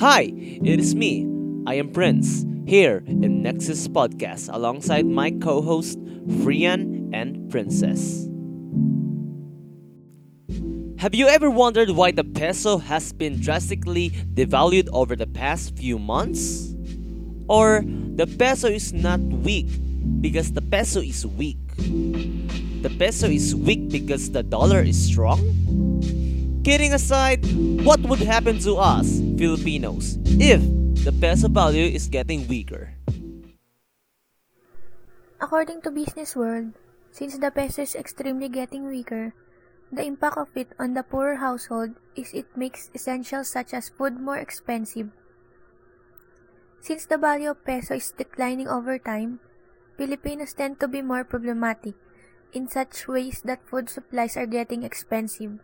Hi, it is me. I am Prince, here in Nexus Podcast alongside my co host, Frian and Princess. Have you ever wondered why the peso has been drastically devalued over the past few months? Or the peso is not weak because the peso is weak? The peso is weak because the dollar is strong? Kidding aside, what would happen to us, Filipinos, if the peso value is getting weaker? According to Business World, since the peso is extremely getting weaker, the impact of it on the poorer household is it makes essentials such as food more expensive. Since the value of peso is declining over time, Filipinos tend to be more problematic in such ways that food supplies are getting expensive.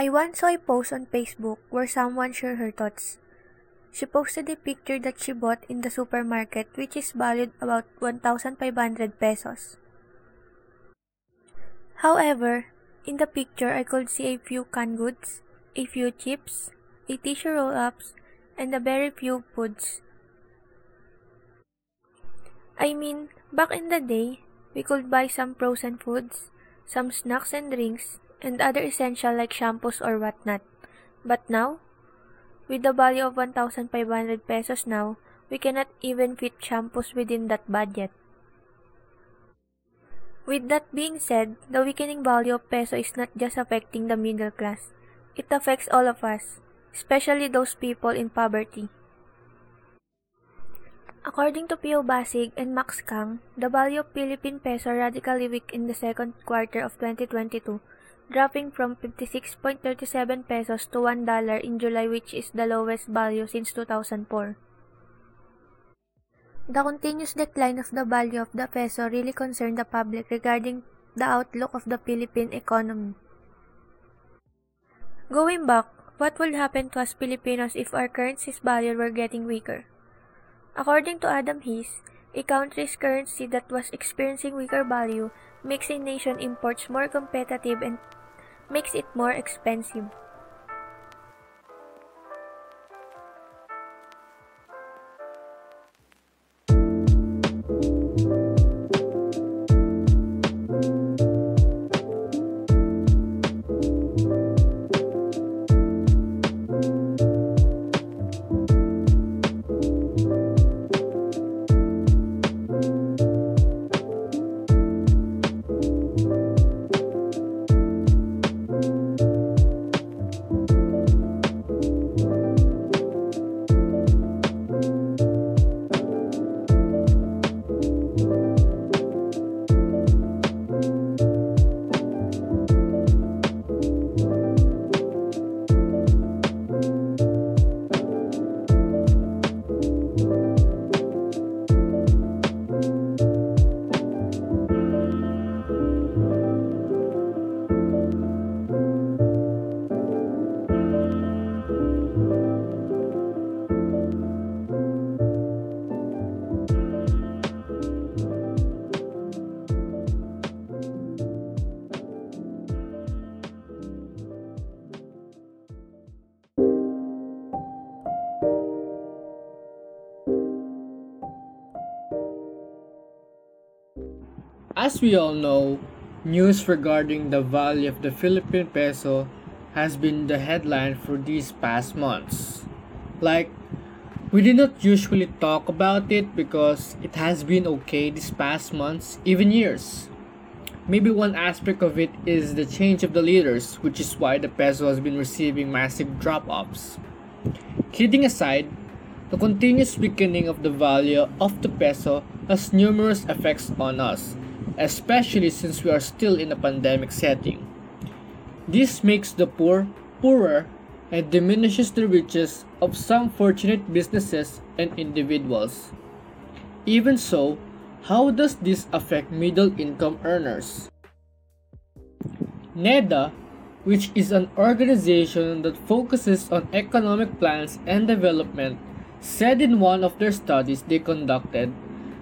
I once saw a post on Facebook where someone shared her thoughts. She posted a picture that she bought in the supermarket which is valued about 1,500 pesos. However, in the picture I could see a few canned goods, a few chips, a tissue roll-ups, and a very few foods. I mean, back in the day, we could buy some frozen foods, some snacks and drinks, and other essential like shampoos or whatnot. But now, with the value of 1,500 pesos now, we cannot even fit shampoos within that budget. With that being said, the weakening value of peso is not just affecting the middle class. It affects all of us, especially those people in poverty. According to Pio Basig and Max Kang, the value of Philippine peso radically weak in the second quarter of 2022 dropping from 56.37 pesos to $1 in July which is the lowest value since 2004. The continuous decline of the value of the peso really concerned the public regarding the outlook of the Philippine economy. Going back, what would happen to us Filipinos if our currency's value were getting weaker? According to Adam Hees, a country's currency that was experiencing weaker value makes a nation imports more competitive and makes it more expensive. As we all know, news regarding the value of the Philippine peso has been the headline for these past months. Like, we did not usually talk about it because it has been okay these past months, even years. Maybe one aspect of it is the change of the leaders, which is why the peso has been receiving massive drop offs. Kidding aside, the continuous weakening of the value of the peso has numerous effects on us, especially since we are still in a pandemic setting. This makes the poor poorer and diminishes the riches of some fortunate businesses and individuals. Even so, how does this affect middle income earners? NEDA, which is an organization that focuses on economic plans and development, said in one of their studies they conducted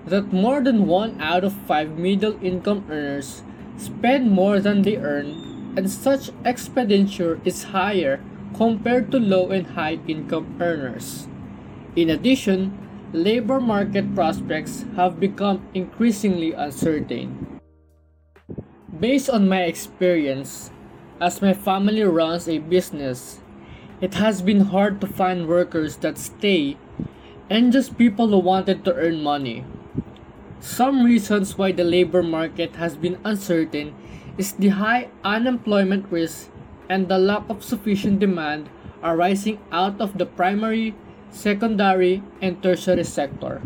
that more than one out of five middle income earners spend more than they earn, and such expenditure is higher compared to low and high income earners. In addition, labor market prospects have become increasingly uncertain. Based on my experience, as my family runs a business, it has been hard to find workers that stay and just people who wanted to earn money. Some reasons why the labor market has been uncertain is the high unemployment risk and the lack of sufficient demand arising out of the primary, secondary, and tertiary sector.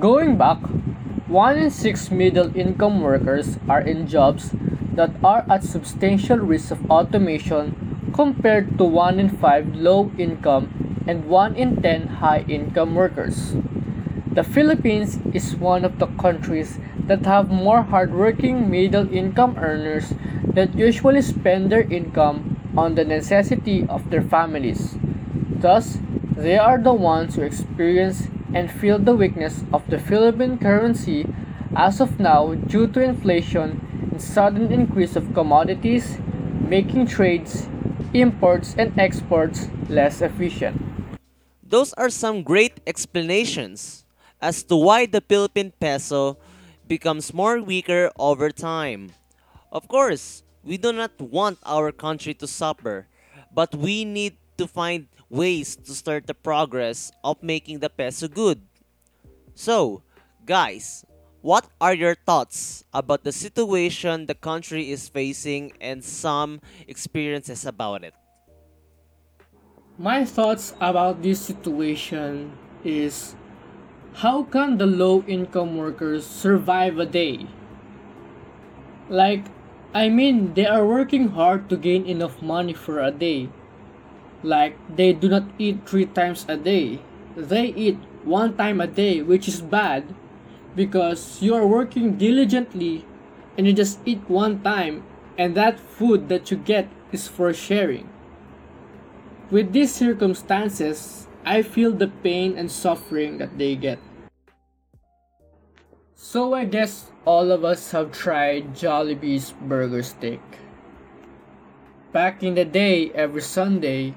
Going back, 1 in 6 middle income workers are in jobs that are at substantial risk of automation compared to 1 in 5 low income and 1 in 10 high income workers. The Philippines is one of the countries that have more hardworking middle income earners that usually spend their income on the necessity of their families. Thus, they are the ones who experience and feel the weakness of the Philippine currency as of now due to inflation and sudden increase of commodities, making trades, imports, and exports less efficient. Those are some great explanations as to why the Philippine peso becomes more weaker over time. Of course, we do not want our country to suffer, but we need to find ways to start the progress of making the peso good. So, guys, what are your thoughts about the situation the country is facing and some experiences about it? My thoughts about this situation is how can the low income workers survive a day? Like, I mean, they are working hard to gain enough money for a day. Like, they do not eat three times a day. They eat one time a day, which is bad because you are working diligently and you just eat one time, and that food that you get is for sharing. With these circumstances, I feel the pain and suffering that they get. So I guess all of us have tried Jollibee's burger steak. Back in the day, every Sunday,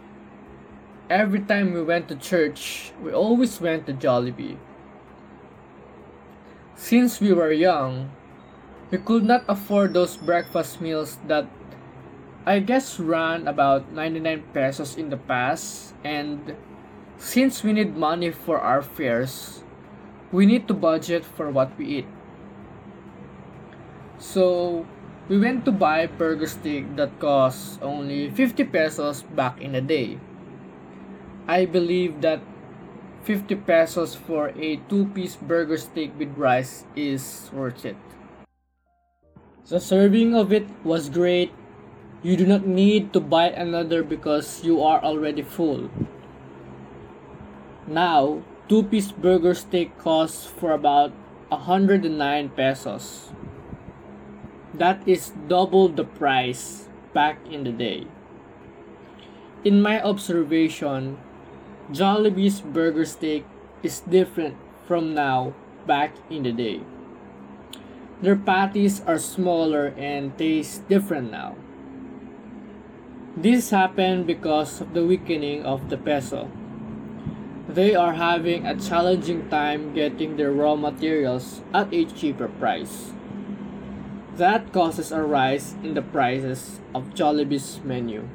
every time we went to church, we always went to Jollibee. Since we were young, we could not afford those breakfast meals that I guess ran about 99 pesos in the past and since we need money for our fares, we need to budget for what we eat. So, we went to buy burger steak that cost only 50 pesos back in the day. I believe that 50 pesos for a two-piece burger steak with rice is worth it. The serving of it was great. You do not need to buy another because you are already full. Now, two-piece burger steak costs for about 109 pesos. That is double the price back in the day. In my observation, Jollibee's burger steak is different from now back in the day. Their patties are smaller and taste different now. This happened because of the weakening of the peso. They are having a challenging time getting their raw materials at a cheaper price. That causes a rise in the prices of Jollibee's menu.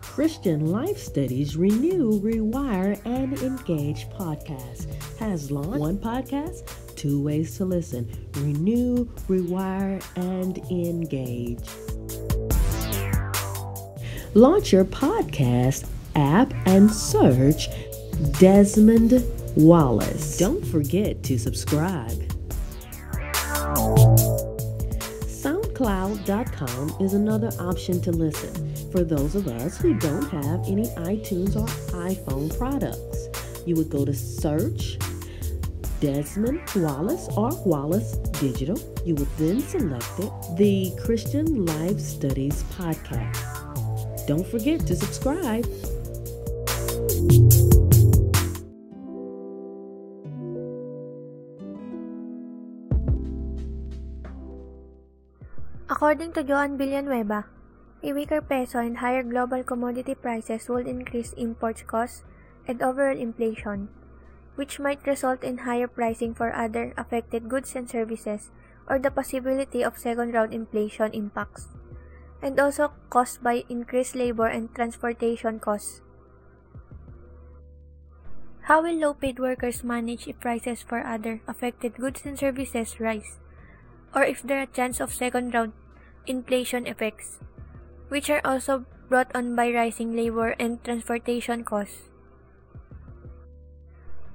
Christian Life Studies Renew, Rewire, and Engage podcast has launched one podcast, two ways to listen renew, rewire, and engage. Launch your podcast app and search Desmond Wallace. Don't forget to subscribe. SoundCloud.com is another option to listen for those of us who don't have any iTunes or iPhone products. You would go to search Desmond Wallace or Wallace Digital. You would then select it, the Christian Life Studies Podcast. Don't forget to subscribe. According to Joan Villanueva, A weaker peso and higher global commodity prices will increase import costs and overall inflation, which might result in higher pricing for other affected goods and services or the possibility of second round inflation impacts, and also caused by increased labor and transportation costs. How will low paid workers manage if prices for other affected goods and services rise? Or if there are chance of second round inflation effects? which are also brought on by rising labor and transportation costs.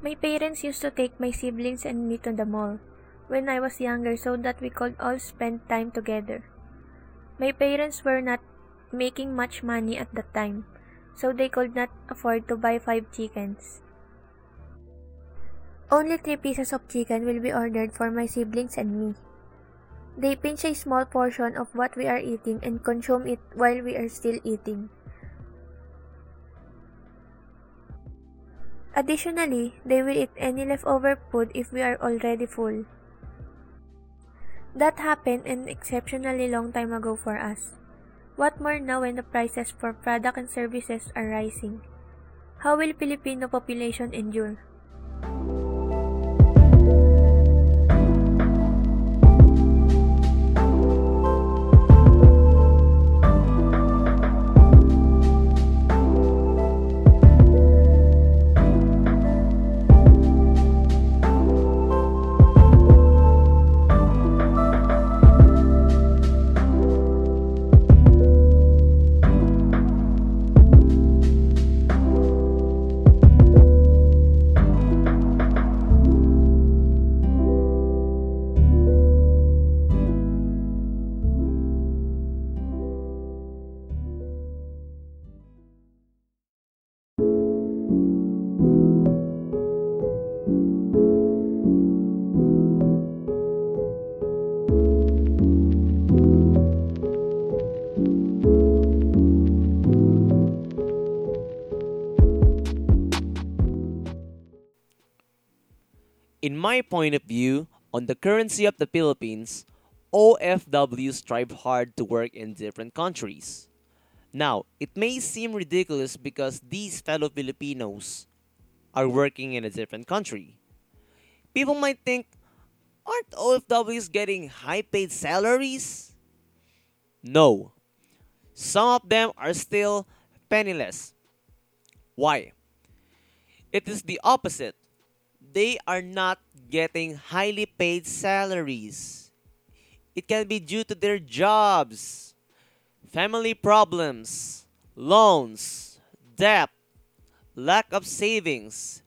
My parents used to take my siblings and me to the mall when I was younger so that we could all spend time together. My parents were not making much money at the time, so they could not afford to buy five chickens. Only three pieces of chicken will be ordered for my siblings and me. They pinch a small portion of what we are eating and consume it while we are still eating. Additionally, they will eat any leftover food if we are already full. That happened an exceptionally long time ago for us. What more now when the prices for product and services are rising? How will Filipino population endure? My point of view, on the currency of the Philippines, OFWs strive hard to work in different countries. Now, it may seem ridiculous because these fellow Filipinos are working in a different country. People might think, aren't OFWs getting high paid salaries? No. Some of them are still penniless. Why? It is the opposite they are not getting highly paid salaries. It can be due to their jobs, family problems, loans, debt, lack of savings,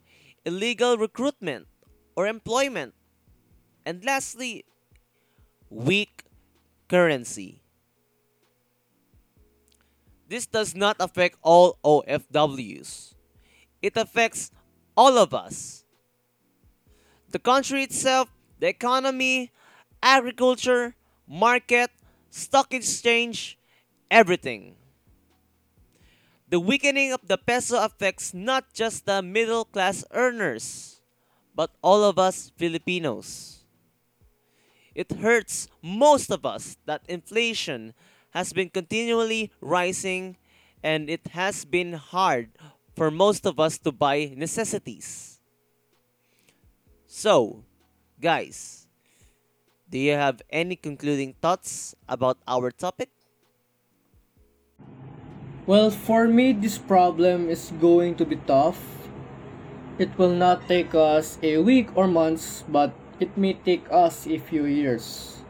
illegal recruitment or employment, and lastly, weak currency. This does not affect all OFWs. It affects all of us the country itself, the economy, agriculture, market, stock exchange, everything. The weakening of the peso affects not just the middle class earners, but all of us Filipinos. It hurts most of us that inflation has been continually rising and it has been hard for most of us to buy necessities. So, guys, do you have any concluding thoughts about our topic? Well, for me, this problem is going to be tough. It will not take us a week or months, but it may take us a few years.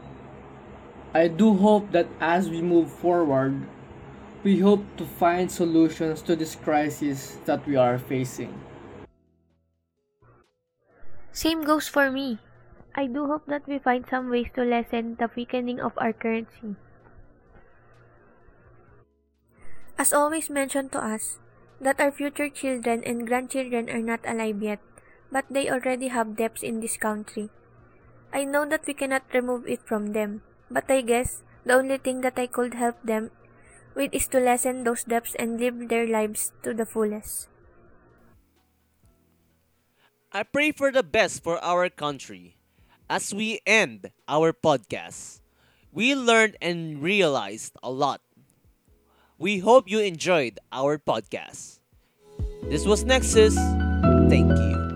I do hope that as we move forward, we hope to find solutions to this crisis that we are facing. Same goes for me. I do hope that we find some ways to lessen the weakening of our currency. As always mentioned to us, that our future children and grandchildren are not alive yet, but they already have debts in this country. I know that we cannot remove it from them, but I guess the only thing that I could help them with is to lessen those debts and live their lives to the fullest. I pray for the best for our country. As we end our podcast, we learned and realized a lot. We hope you enjoyed our podcast. This was Nexus. Thank you.